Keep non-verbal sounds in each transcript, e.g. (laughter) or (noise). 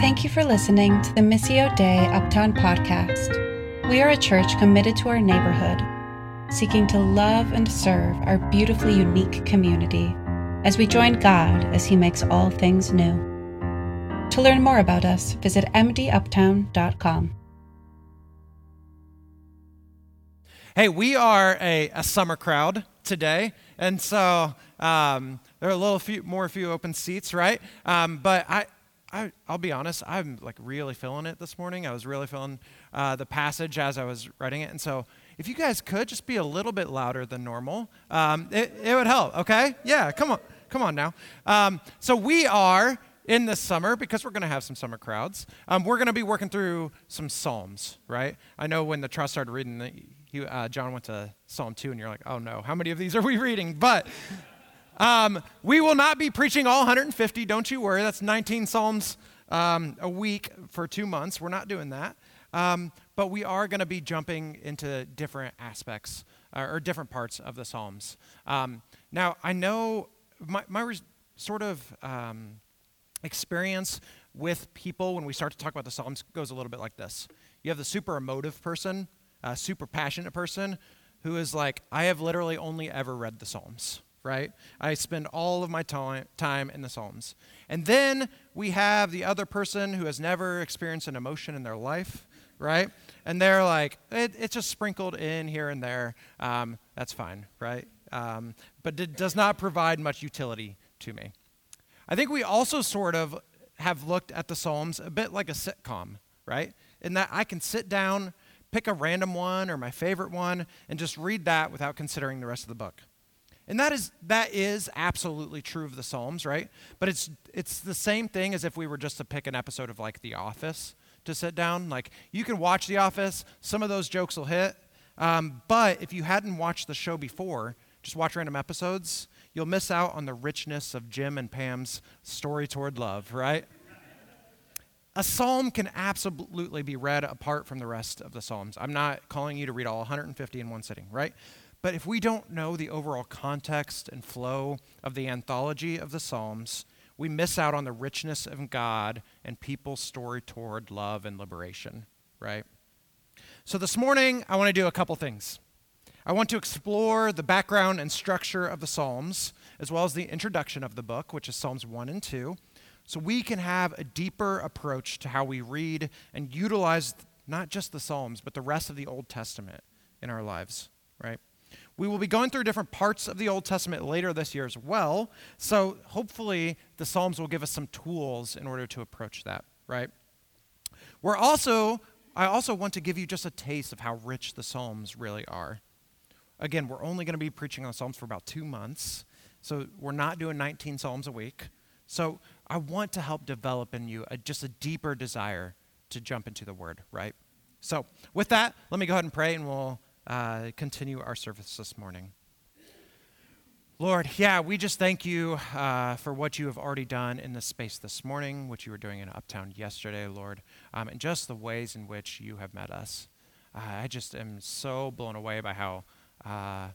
Thank you for listening to the Missio Dei Uptown podcast. We are a church committed to our neighborhood, seeking to love and serve our beautifully unique community as we join God as He makes all things new. To learn more about us, visit mduptown.com. Hey, we are a, a summer crowd today, and so um, there are a little few more few open seats, right? Um, but I, I, will be honest, I'm like really feeling it this morning. I was really feeling uh, the passage as I was writing it, and so if you guys could just be a little bit louder than normal, um, it, it would help. Okay? Yeah, come on, come on now. Um, so we are in this summer because we're going to have some summer crowds. Um, we're going to be working through some psalms, right? I know when the trust started reading, the, he, uh, John went to Psalm two, and you're like, oh no, how many of these are we reading? But um, we will not be preaching all 150, don't you worry. That's 19 Psalms um, a week for two months. We're not doing that. Um, but we are going to be jumping into different aspects uh, or different parts of the Psalms. Um, now, I know my, my res- sort of um, experience with people when we start to talk about the Psalms goes a little bit like this. You have the super emotive person, super passionate person who is like, I have literally only ever read the Psalms right? I spend all of my time, time in the Psalms. And then we have the other person who has never experienced an emotion in their life, right? And they're like, it, it's just sprinkled in here and there. Um, that's fine, right? Um, but it does not provide much utility to me. I think we also sort of have looked at the Psalms a bit like a sitcom, right? In that I can sit down, pick a random one or my favorite one, and just read that without considering the rest of the book. And that is, that is absolutely true of the Psalms, right? But it's, it's the same thing as if we were just to pick an episode of like The Office to sit down. Like, you can watch The Office, some of those jokes will hit. Um, but if you hadn't watched the show before, just watch random episodes, you'll miss out on the richness of Jim and Pam's story toward love, right? A psalm can absolutely be read apart from the rest of the psalms. I'm not calling you to read all 150 in one sitting, right? But if we don't know the overall context and flow of the anthology of the Psalms, we miss out on the richness of God and people's story toward love and liberation, right? So this morning, I want to do a couple things. I want to explore the background and structure of the Psalms, as well as the introduction of the book, which is Psalms 1 and 2, so we can have a deeper approach to how we read and utilize not just the Psalms, but the rest of the Old Testament in our lives, right? We will be going through different parts of the Old Testament later this year as well. So hopefully the Psalms will give us some tools in order to approach that, right? We're also, I also want to give you just a taste of how rich the Psalms really are. Again, we're only going to be preaching on Psalms for about two months. So we're not doing 19 Psalms a week. So I want to help develop in you a, just a deeper desire to jump into the Word, right? So with that, let me go ahead and pray and we'll uh, continue our service this morning. Lord, yeah, we just thank you uh, for what you have already done in this space this morning, what you were doing in Uptown yesterday, Lord, um, and just the ways in which you have met us. Uh, I just am so blown away by how uh,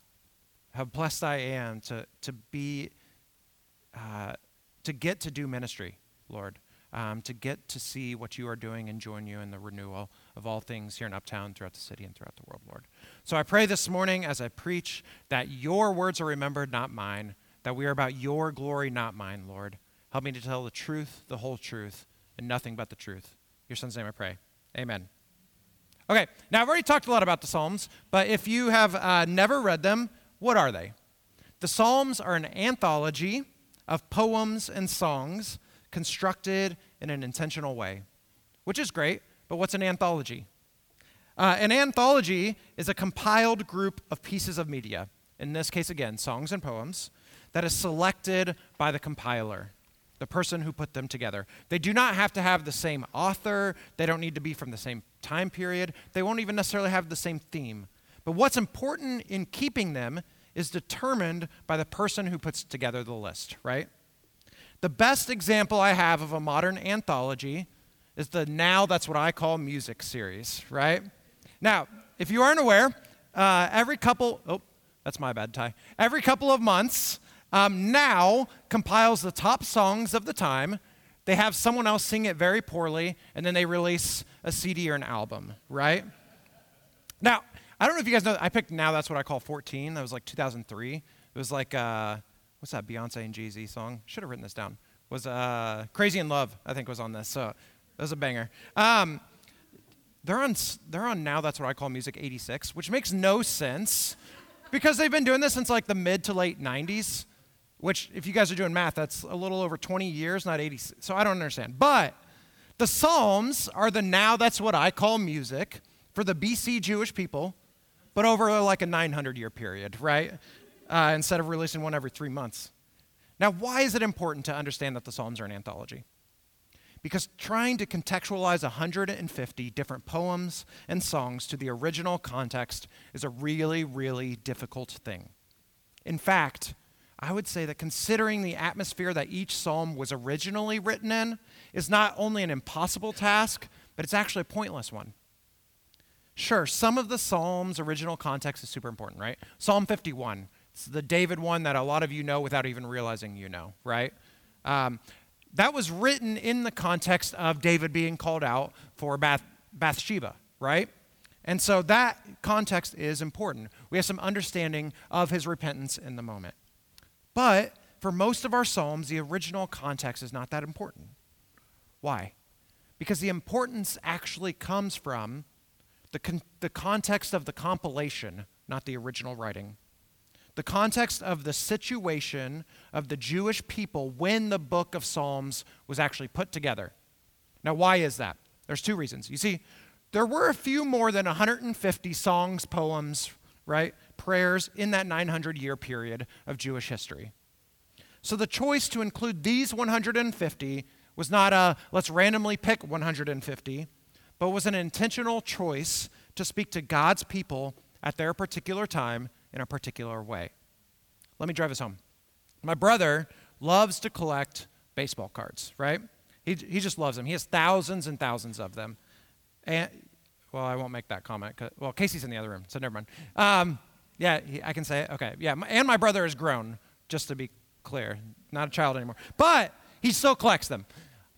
how blessed I am to to be uh, to get to do ministry, Lord, um, to get to see what you are doing and join you in the renewal of all things here in Uptown, throughout the city, and throughout the world, Lord. So I pray this morning as I preach that your words are remembered, not mine, that we are about your glory, not mine, Lord. Help me to tell the truth, the whole truth, and nothing but the truth. Your son's name I pray. Amen. Okay, now I've already talked a lot about the Psalms, but if you have uh, never read them, what are they? The Psalms are an anthology of poems and songs constructed in an intentional way, which is great but what's an anthology? Uh, an anthology is a compiled group of pieces of media, in this case, again, songs and poems, that is selected by the compiler, the person who put them together. They do not have to have the same author, they don't need to be from the same time period, they won't even necessarily have the same theme. But what's important in keeping them is determined by the person who puts together the list, right? The best example I have of a modern anthology is the Now That's What I Call Music series, right? Now, if you aren't aware, uh, every couple, oh, that's my bad tie. Every couple of months, um, Now compiles the top songs of the time they have someone else sing it very poorly, and then they release a CD or an album, right? Now, I don't know if you guys know, I picked Now That's What I Call 14. That was like 2003. It was like, uh, what's that Beyonce and Jay Z song? Should have written this down. Was uh, Crazy in Love, I think, was on this. So it was a banger. Um, they're, on, they're on Now That's What I Call Music 86, which makes no sense because they've been doing this since like the mid to late 90s which, if you guys are doing math, that's a little over 20 years, not 80. So I don't understand. But the Psalms are the now that's what I call music for the BC Jewish people, but over like a 900 year period, right? Uh, instead of releasing one every three months. Now, why is it important to understand that the Psalms are an anthology? Because trying to contextualize 150 different poems and songs to the original context is a really, really difficult thing. In fact, I would say that considering the atmosphere that each psalm was originally written in is not only an impossible task, but it's actually a pointless one. Sure, some of the psalms' original context is super important, right? Psalm 51, it's the David one that a lot of you know without even realizing you know, right? Um, that was written in the context of David being called out for Bath, Bathsheba, right? And so that context is important. We have some understanding of his repentance in the moment. But for most of our Psalms, the original context is not that important. Why? Because the importance actually comes from the, con- the context of the compilation, not the original writing. The context of the situation of the Jewish people when the book of Psalms was actually put together. Now, why is that? There's two reasons. You see, there were a few more than 150 songs, poems, right? prayers in that 900 year period of Jewish history. So the choice to include these 150 was not a let's randomly pick 150, but was an intentional choice to speak to God's people at their particular time in a particular way. Let me drive us home. My brother loves to collect baseball cards, right? He, he just loves them. He has thousands and thousands of them. And, well, I won't make that comment. Well, Casey's in the other room, so never mind. Um, yeah, he, I can say it. Okay. Yeah, and my brother is grown, just to be clear, not a child anymore. But he still collects them.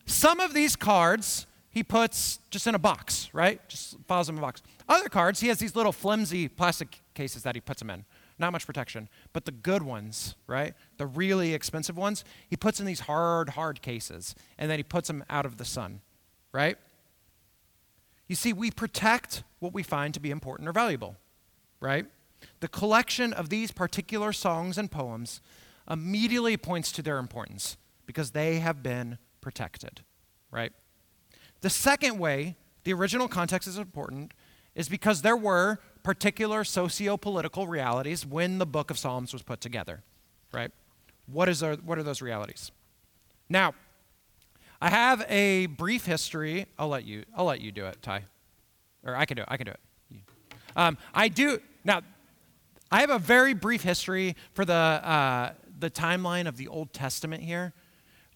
Some of these cards he puts just in a box, right? Just files them in a box. Other cards, he has these little flimsy plastic cases that he puts them in. Not much protection. But the good ones, right? The really expensive ones, he puts in these hard, hard cases. And then he puts them out of the sun, right? You see, we protect what we find to be important or valuable, right? The collection of these particular songs and poems immediately points to their importance because they have been protected, right? The second way the original context is important is because there were particular socio political realities when the book of Psalms was put together, right? What, is our, what are those realities? Now, I have a brief history. I'll let you, I'll let you do it, Ty. Or I can do it. I can do it. Um, I do. Now, I have a very brief history for the, uh, the timeline of the Old Testament here.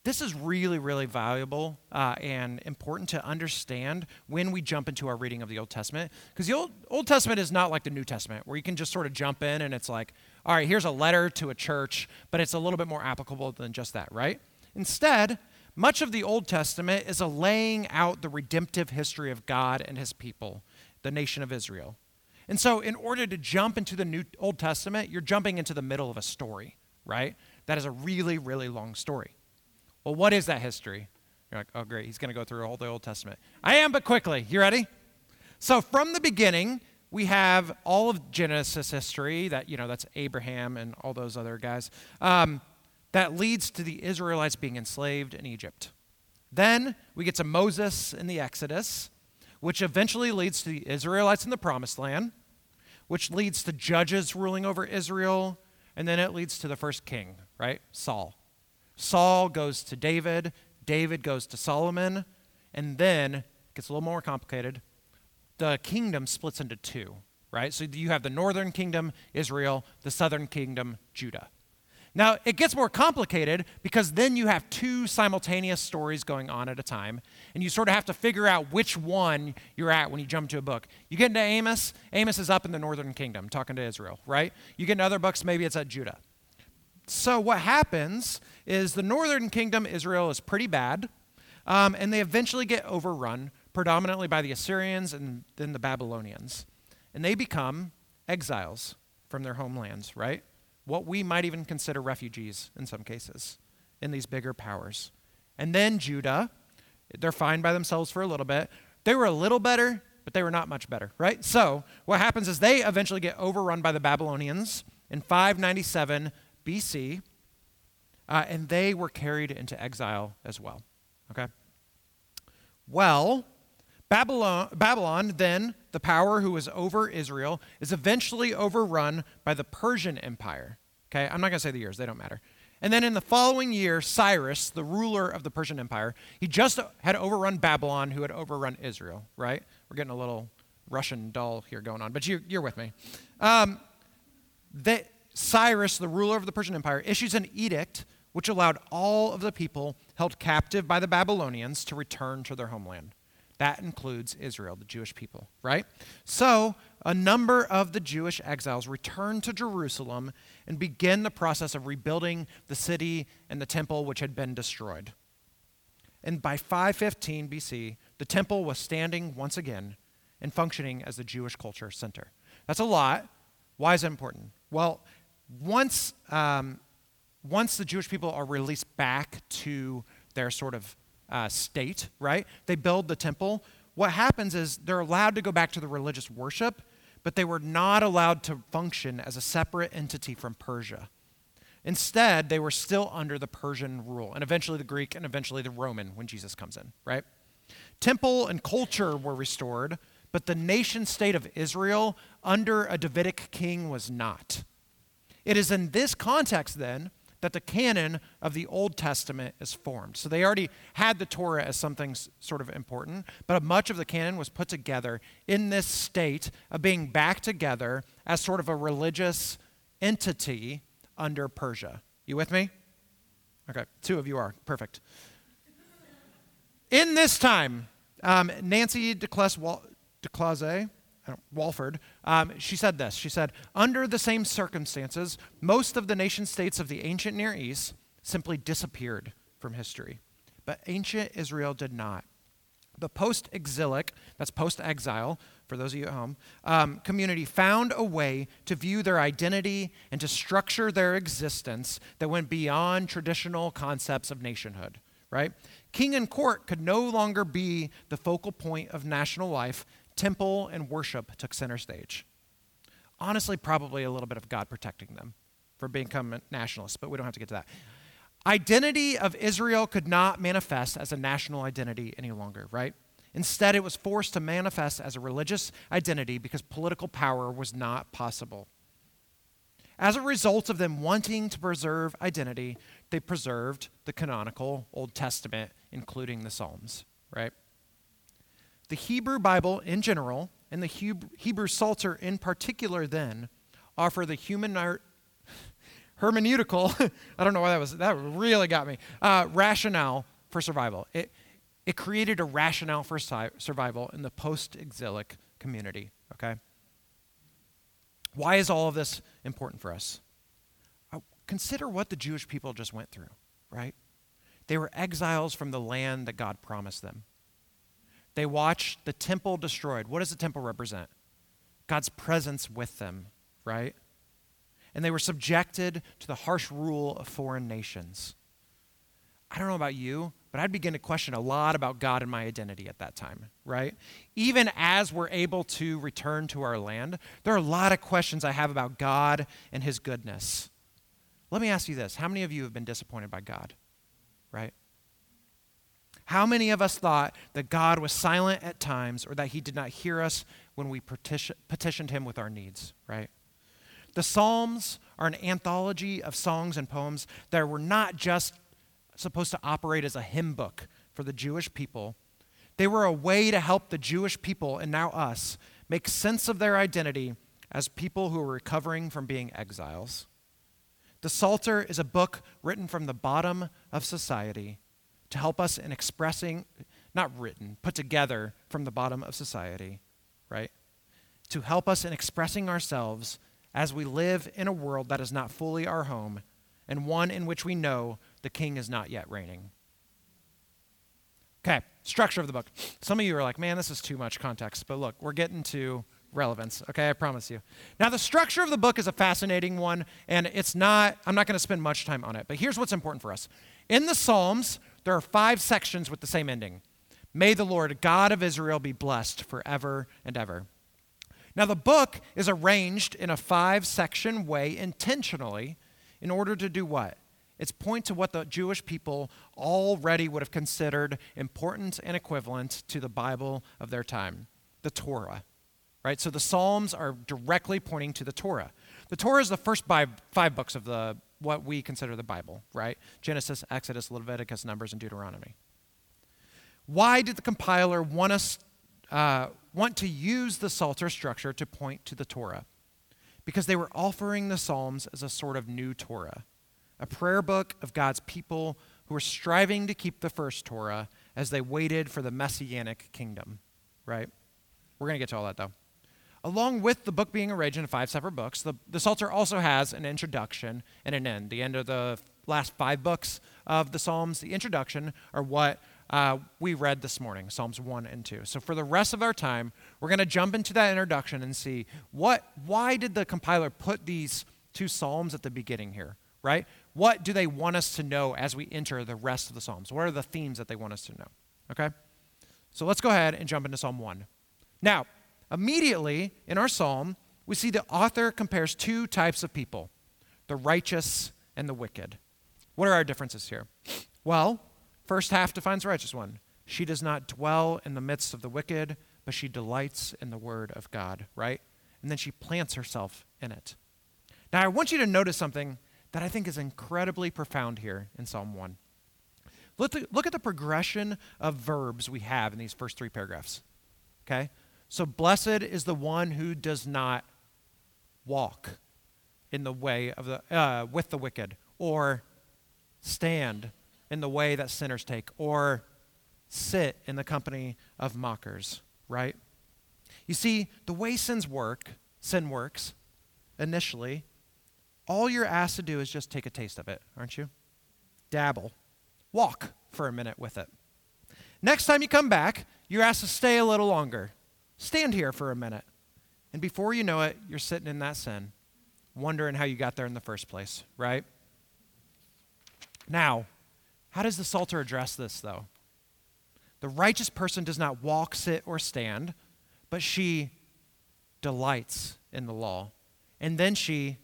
This is really, really valuable uh, and important to understand when we jump into our reading of the Old Testament. Because the Old, Old Testament is not like the New Testament, where you can just sort of jump in and it's like, all right, here's a letter to a church, but it's a little bit more applicable than just that, right? Instead, much of the Old Testament is a laying out the redemptive history of God and his people, the nation of Israel. And so, in order to jump into the New Old Testament, you're jumping into the middle of a story, right? That is a really, really long story. Well, what is that history? You're like, oh, great, he's going to go through all the Old Testament. I am, but quickly. You ready? So, from the beginning, we have all of Genesis history that, you know, that's Abraham and all those other guys, um, that leads to the Israelites being enslaved in Egypt. Then we get to Moses in the Exodus, which eventually leads to the Israelites in the promised land which leads to judges ruling over Israel, and then it leads to the first king, right? Saul. Saul goes to David, David goes to Solomon, and then it gets a little more complicated. The kingdom splits into two, right? So you have the northern kingdom, Israel, the southern kingdom, Judah. Now, it gets more complicated because then you have two simultaneous stories going on at a time, and you sort of have to figure out which one you're at when you jump to a book. You get into Amos, Amos is up in the northern kingdom talking to Israel, right? You get into other books, maybe it's at Judah. So, what happens is the northern kingdom, Israel, is pretty bad. Um, and they eventually get overrun, predominantly by the Assyrians and then the Babylonians. And they become exiles from their homelands, right? What we might even consider refugees in some cases in these bigger powers. And then Judah, they're fine by themselves for a little bit. They were a little better, but they were not much better, right? So what happens is they eventually get overrun by the Babylonians in 597 BC, uh, and they were carried into exile as well. Okay? Well, Babylon, Babylon, then, the power who was over Israel, is eventually overrun by the Persian Empire. Okay, I'm not going to say the years, they don't matter. And then in the following year, Cyrus, the ruler of the Persian Empire, he just had overrun Babylon, who had overrun Israel, right? We're getting a little Russian doll here going on, but you, are with me. Um, the, Cyrus, the ruler of the Persian Empire, issues an edict which allowed all of the people held captive by the Babylonians to return to their homeland. That includes Israel, the Jewish people, right? So, a number of the Jewish exiles return to Jerusalem and begin the process of rebuilding the city and the temple which had been destroyed. And by 515 BC, the temple was standing once again and functioning as the Jewish culture center. That's a lot. Why is it important? Well, once um, once the Jewish people are released back to their sort of uh, state, right? They build the temple. What happens is they're allowed to go back to the religious worship, but they were not allowed to function as a separate entity from Persia. Instead, they were still under the Persian rule, and eventually the Greek, and eventually the Roman when Jesus comes in, right? Temple and culture were restored, but the nation state of Israel under a Davidic king was not. It is in this context, then, that the canon of the Old Testament is formed. So they already had the Torah as something sort of important, but much of the canon was put together in this state of being back together as sort of a religious entity under Persia. You with me? Okay, two of you are. Perfect. In this time, um, Nancy deClaissé, Walford, um, she said this. She said, Under the same circumstances, most of the nation states of the ancient Near East simply disappeared from history. But ancient Israel did not. The post exilic, that's post exile, for those of you at home, um, community found a way to view their identity and to structure their existence that went beyond traditional concepts of nationhood, right? King and court could no longer be the focal point of national life temple and worship took center stage. Honestly, probably a little bit of God protecting them for becoming nationalists, but we don't have to get to that. Identity of Israel could not manifest as a national identity any longer, right? Instead, it was forced to manifest as a religious identity because political power was not possible. As a result of them wanting to preserve identity, they preserved the canonical Old Testament, including the Psalms, right? The Hebrew Bible in general, and the Hebrew Psalter in particular, then, offer the human art, hermeneutical, (laughs) I don't know why that was, that really got me, uh, rationale for survival. It, it created a rationale for survival in the post exilic community, okay? Why is all of this important for us? Uh, consider what the Jewish people just went through, right? They were exiles from the land that God promised them. They watched the temple destroyed. What does the temple represent? God's presence with them, right? And they were subjected to the harsh rule of foreign nations. I don't know about you, but I'd begin to question a lot about God and my identity at that time, right? Even as we're able to return to our land, there are a lot of questions I have about God and His goodness. Let me ask you this How many of you have been disappointed by God, right? How many of us thought that God was silent at times or that he did not hear us when we petition, petitioned him with our needs, right? The Psalms are an anthology of songs and poems that were not just supposed to operate as a hymn book for the Jewish people. They were a way to help the Jewish people, and now us, make sense of their identity as people who are recovering from being exiles. The Psalter is a book written from the bottom of society to help us in expressing, not written, put together from the bottom of society, right? To help us in expressing ourselves as we live in a world that is not fully our home and one in which we know the king is not yet reigning. Okay, structure of the book. Some of you are like, man, this is too much context. But look, we're getting to relevance, okay? I promise you. Now, the structure of the book is a fascinating one, and it's not, I'm not going to spend much time on it. But here's what's important for us in the Psalms, there are five sections with the same ending. May the Lord, God of Israel, be blessed forever and ever. Now, the book is arranged in a five section way intentionally in order to do what? It's point to what the Jewish people already would have considered important and equivalent to the Bible of their time, the Torah. Right? So the Psalms are directly pointing to the Torah. The Torah is the first five books of the what we consider the Bible, right? Genesis, Exodus, Leviticus, Numbers, and Deuteronomy. Why did the compiler want us uh, want to use the Psalter structure to point to the Torah? Because they were offering the Psalms as a sort of new Torah a prayer book of God's people who were striving to keep the first Torah as they waited for the messianic kingdom, right? We're going to get to all that though. Along with the book being arranged in five separate books, the, the Psalter also has an introduction and an end. The end of the last five books of the Psalms, the introduction, are what uh, we read this morning, Psalms 1 and 2. So for the rest of our time, we're going to jump into that introduction and see what, why did the compiler put these two Psalms at the beginning here, right? what do they want us to know as we enter the rest of the Psalms? What are the themes that they want us to know? Okay? So let's go ahead and jump into Psalm 1. Now, immediately in our psalm, we see the author compares two types of people the righteous and the wicked. What are our differences here? Well, first half defines the righteous one. She does not dwell in the midst of the wicked, but she delights in the word of God, right? And then she plants herself in it. Now, I want you to notice something that I think is incredibly profound here in Psalm 1. Look, look at the progression of verbs we have in these first three paragraphs. Okay? So, blessed is the one who does not walk in the way of the, uh, with the wicked, or stand in the way that sinners take, or sit in the company of mockers, right? You see, the way sins work, sin works initially all you're asked to do is just take a taste of it, aren't you? Dabble. Walk for a minute with it. Next time you come back, you're asked to stay a little longer. Stand here for a minute. And before you know it, you're sitting in that sin, wondering how you got there in the first place, right? Now, how does the Psalter address this, though? The righteous person does not walk, sit, or stand, but she delights in the law. And then she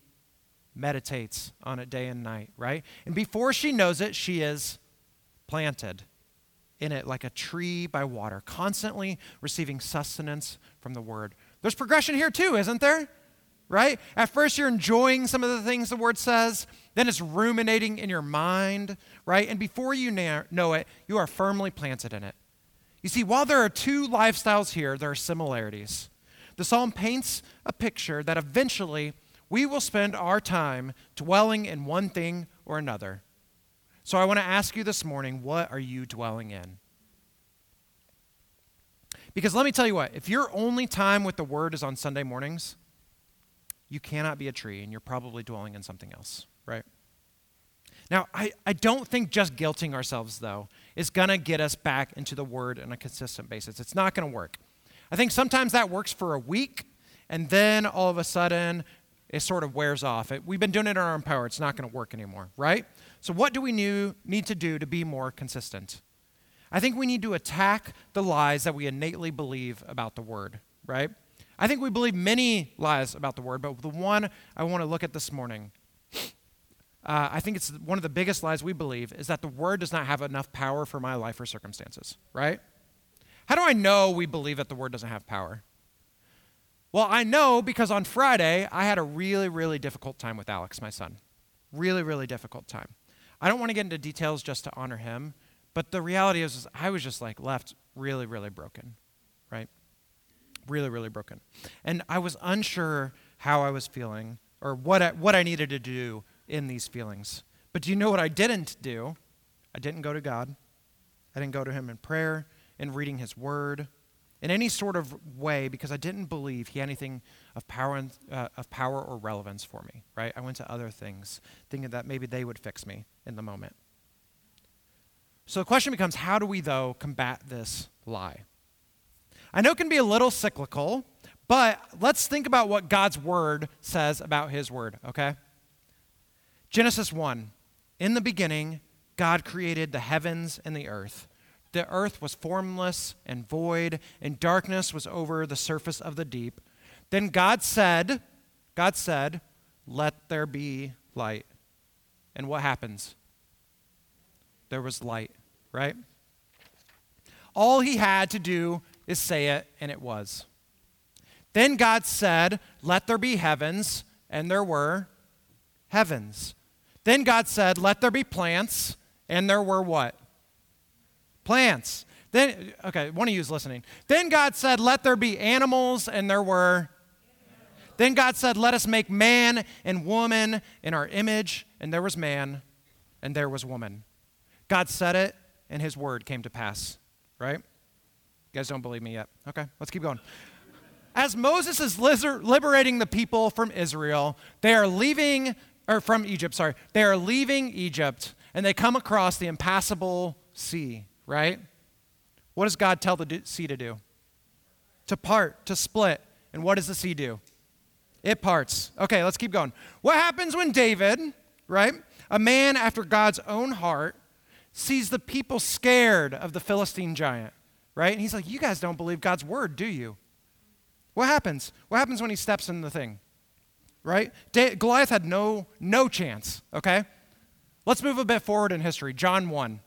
meditates on it day and night, right? And before she knows it, she is planted in it like a tree by water, constantly receiving sustenance from the word. There's progression here too, isn't there? Right? At first, you're enjoying some of the things the word says, then it's ruminating in your mind, right? And before you know it, you are firmly planted in it. You see, while there are two lifestyles here, there are similarities. The psalm paints a picture that eventually we will spend our time dwelling in one thing or another. So I want to ask you this morning what are you dwelling in? Because let me tell you what, if your only time with the Word is on Sunday mornings, you cannot be a tree and you're probably dwelling in something else, right? Now, I, I don't think just guilting ourselves, though, is going to get us back into the Word on a consistent basis. It's not going to work. I think sometimes that works for a week, and then all of a sudden it sort of wears off. It, we've been doing it on our own power. It's not going to work anymore, right? So, what do we new, need to do to be more consistent? I think we need to attack the lies that we innately believe about the Word, right? I think we believe many lies about the Word, but the one I want to look at this morning, uh, I think it's one of the biggest lies we believe is that the Word does not have enough power for my life or circumstances, right? How do I know we believe that the Word doesn't have power? Well, I know because on Friday, I had a really, really difficult time with Alex, my son. Really, really difficult time. I don't want to get into details just to honor him, but the reality is, is I was just like left really, really broken, right? Really, really broken. And I was unsure how I was feeling or what I, what I needed to do in these feelings. But do you know what I didn't do? I didn't go to God. I didn't go to Him in prayer, in reading His Word, in any sort of way because I didn't believe he had anything of power, and, uh, of power or relevance for me, right? I went to other things thinking that maybe they would fix me in the moment. So the question becomes how do we, though, combat this lie? I know it can be a little cyclical, but let's think about what God's word says about his word, okay? Genesis 1 In the beginning, God created the heavens and the earth. The earth was formless and void, and darkness was over the surface of the deep. Then God said, God said, Let there be light. And what happens? There was light, right? All he had to do is say it, and it was. Then God said, Let there be heavens, and there were heavens. Then God said, Let there be plants, and there were what? Plants. Then, okay, one of you is listening. Then God said, Let there be animals, and there were. Then God said, Let us make man and woman in our image, and there was man, and there was woman. God said it, and his word came to pass, right? You guys don't believe me yet. Okay, let's keep going. As Moses is liberating the people from Israel, they are leaving, or from Egypt, sorry, they are leaving Egypt and they come across the impassable sea, right? What does God tell the sea to do? To part, to split. And what does the sea do? It parts. Okay, let's keep going. What happens when David, right, a man after God's own heart, sees the people scared of the Philistine giant? right? And he's like, You guys don't believe God's word, do you? What happens? What happens when he steps in the thing? Right? Goliath had no, no chance, okay? Let's move a bit forward in history. John 1.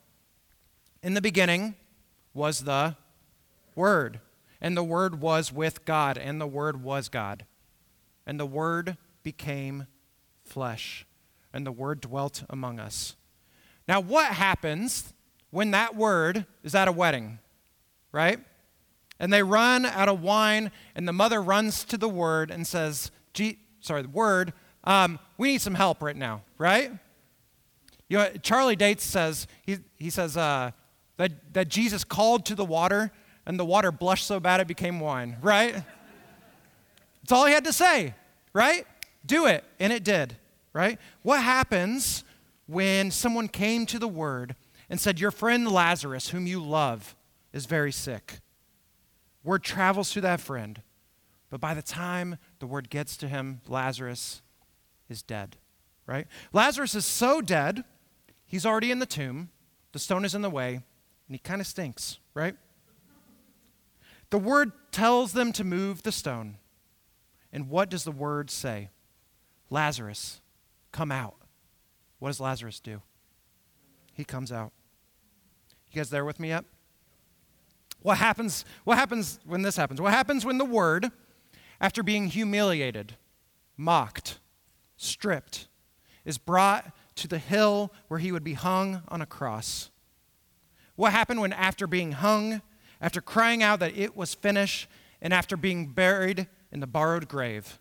In the beginning was the Word, and the Word was with God, and the Word was God. And the Word became flesh, and the Word dwelt among us. Now, what happens when that Word is at a wedding? right? And they run out of wine, and the mother runs to the word and says, sorry, the word, um, we need some help right now, right? You know, Charlie Dates says, he, he says uh, that, that Jesus called to the water, and the water blushed so bad it became wine, right? That's all he had to say, right? Do it, and it did, right? What happens when someone came to the word and said, Your friend Lazarus, whom you love, is very sick. Word travels to that friend, but by the time the word gets to him, Lazarus is dead, right? Lazarus is so dead, he's already in the tomb, the stone is in the way, and he kind of stinks, right? The word tells them to move the stone. And what does the word say? Lazarus, come out. What does Lazarus do? He comes out. You guys there with me yet? What happens, what happens when this happens? What happens when the word, after being humiliated, mocked, stripped, is brought to the hill where he would be hung on a cross? What happened when, after being hung, after crying out that it was finished, and after being buried in the borrowed grave,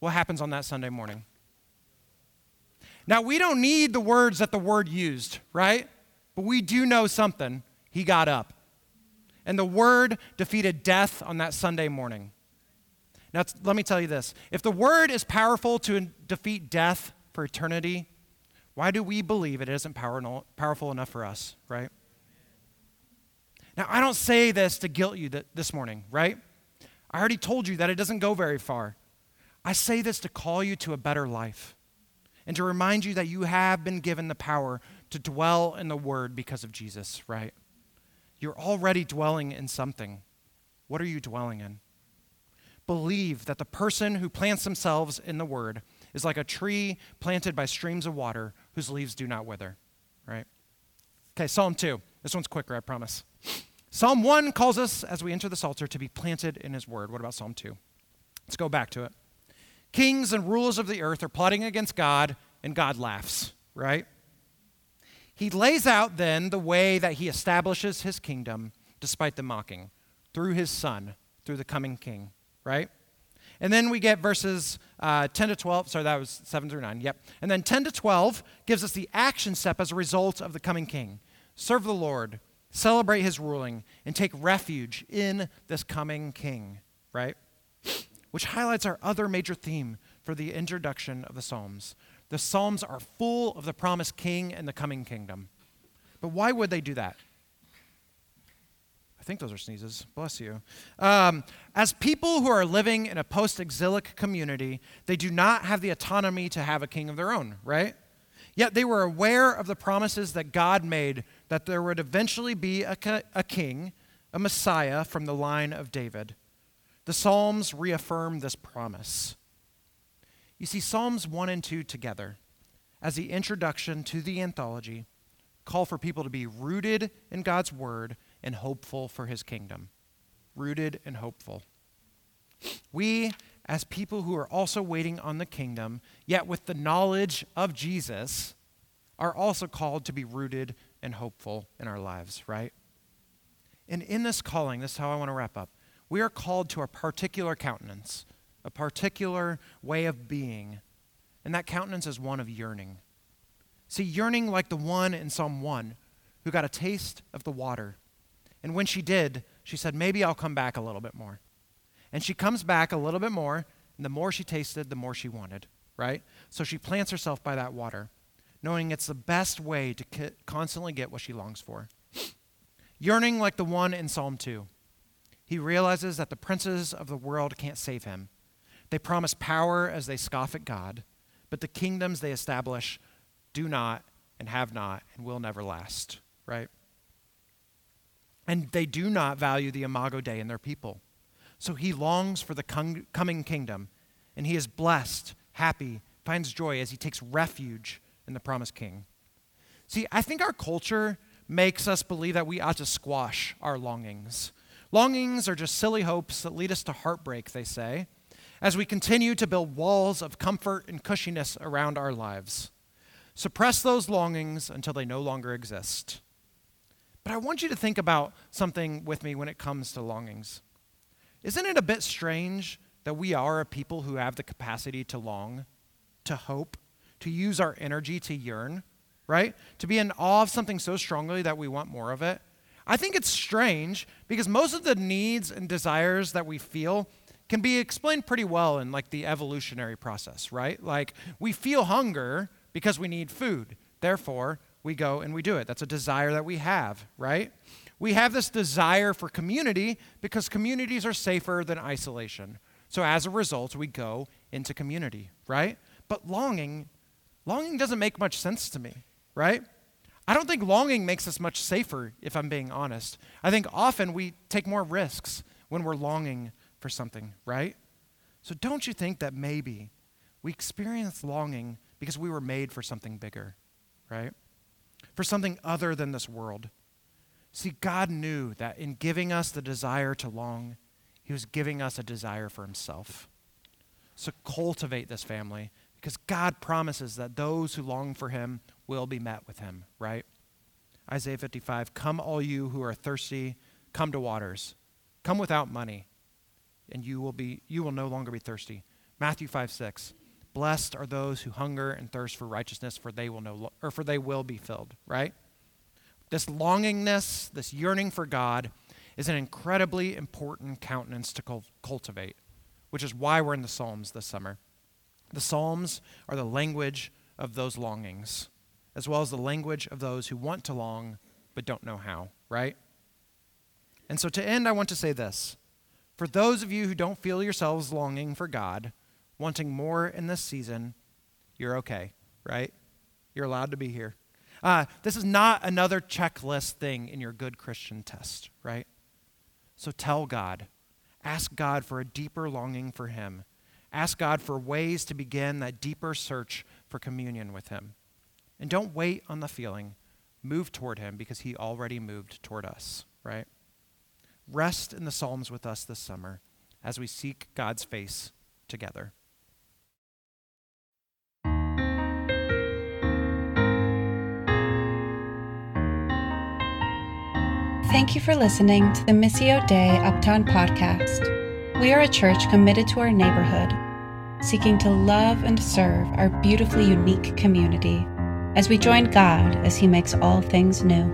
what happens on that Sunday morning? Now, we don't need the words that the word used, right? But we do know something. He got up. And the word defeated death on that Sunday morning. Now, let me tell you this if the word is powerful to defeat death for eternity, why do we believe it isn't powerful enough for us, right? Now, I don't say this to guilt you this morning, right? I already told you that it doesn't go very far. I say this to call you to a better life and to remind you that you have been given the power to dwell in the Word because of Jesus, right? You're already dwelling in something. What are you dwelling in? Believe that the person who plants themselves in the word is like a tree planted by streams of water whose leaves do not wither, right? Okay, Psalm 2. This one's quicker, I promise. Psalm 1 calls us, as we enter the Psalter, to be planted in his word. What about Psalm 2? Let's go back to it. Kings and rulers of the earth are plotting against God, and God laughs, right? He lays out then the way that he establishes his kingdom despite the mocking through his son, through the coming king, right? And then we get verses uh, 10 to 12. Sorry, that was 7 through 9. Yep. And then 10 to 12 gives us the action step as a result of the coming king. Serve the Lord, celebrate his ruling, and take refuge in this coming king, right? Which highlights our other major theme for the introduction of the Psalms the Psalms are full of the promised king and the coming kingdom. But why would they do that? I think those are sneezes. Bless you. Um, as people who are living in a post exilic community, they do not have the autonomy to have a king of their own, right? Yet they were aware of the promises that God made that there would eventually be a, a king, a Messiah from the line of David. The Psalms reaffirm this promise. You see, Psalms 1 and 2 together, as the introduction to the anthology, call for people to be rooted in God's word and hopeful for his kingdom. Rooted and hopeful. We, as people who are also waiting on the kingdom, yet with the knowledge of Jesus, are also called to be rooted and hopeful in our lives, right? And in this calling, this is how I want to wrap up. We are called to a particular countenance, a particular way of being, and that countenance is one of yearning. See, yearning like the one in Psalm 1 who got a taste of the water. And when she did, she said, Maybe I'll come back a little bit more. And she comes back a little bit more, and the more she tasted, the more she wanted, right? So she plants herself by that water, knowing it's the best way to constantly get what she longs for. Yearning like the one in Psalm 2. He realizes that the princes of the world can't save him. They promise power as they scoff at God, but the kingdoms they establish do not and have not and will never last, right? And they do not value the Imago Dei in their people. So he longs for the coming kingdom, and he is blessed, happy, finds joy as he takes refuge in the promised king. See, I think our culture makes us believe that we ought to squash our longings. Longings are just silly hopes that lead us to heartbreak, they say, as we continue to build walls of comfort and cushiness around our lives. Suppress those longings until they no longer exist. But I want you to think about something with me when it comes to longings. Isn't it a bit strange that we are a people who have the capacity to long, to hope, to use our energy to yearn, right? To be in awe of something so strongly that we want more of it? I think it's strange because most of the needs and desires that we feel can be explained pretty well in like the evolutionary process, right? Like we feel hunger because we need food. Therefore, we go and we do it. That's a desire that we have, right? We have this desire for community because communities are safer than isolation. So as a result, we go into community, right? But longing, longing doesn't make much sense to me, right? I don't think longing makes us much safer, if I'm being honest. I think often we take more risks when we're longing for something, right? So don't you think that maybe we experience longing because we were made for something bigger, right? For something other than this world. See, God knew that in giving us the desire to long, He was giving us a desire for Himself. So cultivate this family because God promises that those who long for Him will be met with Him, right? Isaiah 55 Come, all you who are thirsty, come to waters. Come without money, and you will, be, you will no longer be thirsty. Matthew 5 6 Blessed are those who hunger and thirst for righteousness, for they will know, or for they will be filled, right? This longingness, this yearning for God, is an incredibly important countenance to cultivate, which is why we're in the Psalms this summer. The Psalms are the language of those longings, as well as the language of those who want to long but don't know how, right? And so to end, I want to say this. For those of you who don't feel yourselves longing for God, wanting more in this season, you're okay, right? You're allowed to be here. Uh, this is not another checklist thing in your good Christian test, right? So tell God. Ask God for a deeper longing for Him. Ask God for ways to begin that deeper search for communion with Him. And don't wait on the feeling. Move toward Him because He already moved toward us, right? Rest in the Psalms with us this summer as we seek God's face together. Thank you for listening to the Missio Dei Uptown podcast. We are a church committed to our neighborhood, seeking to love and serve our beautifully unique community as we join God as He makes all things new.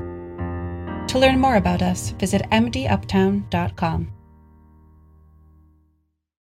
To learn more about us, visit mduptown.com.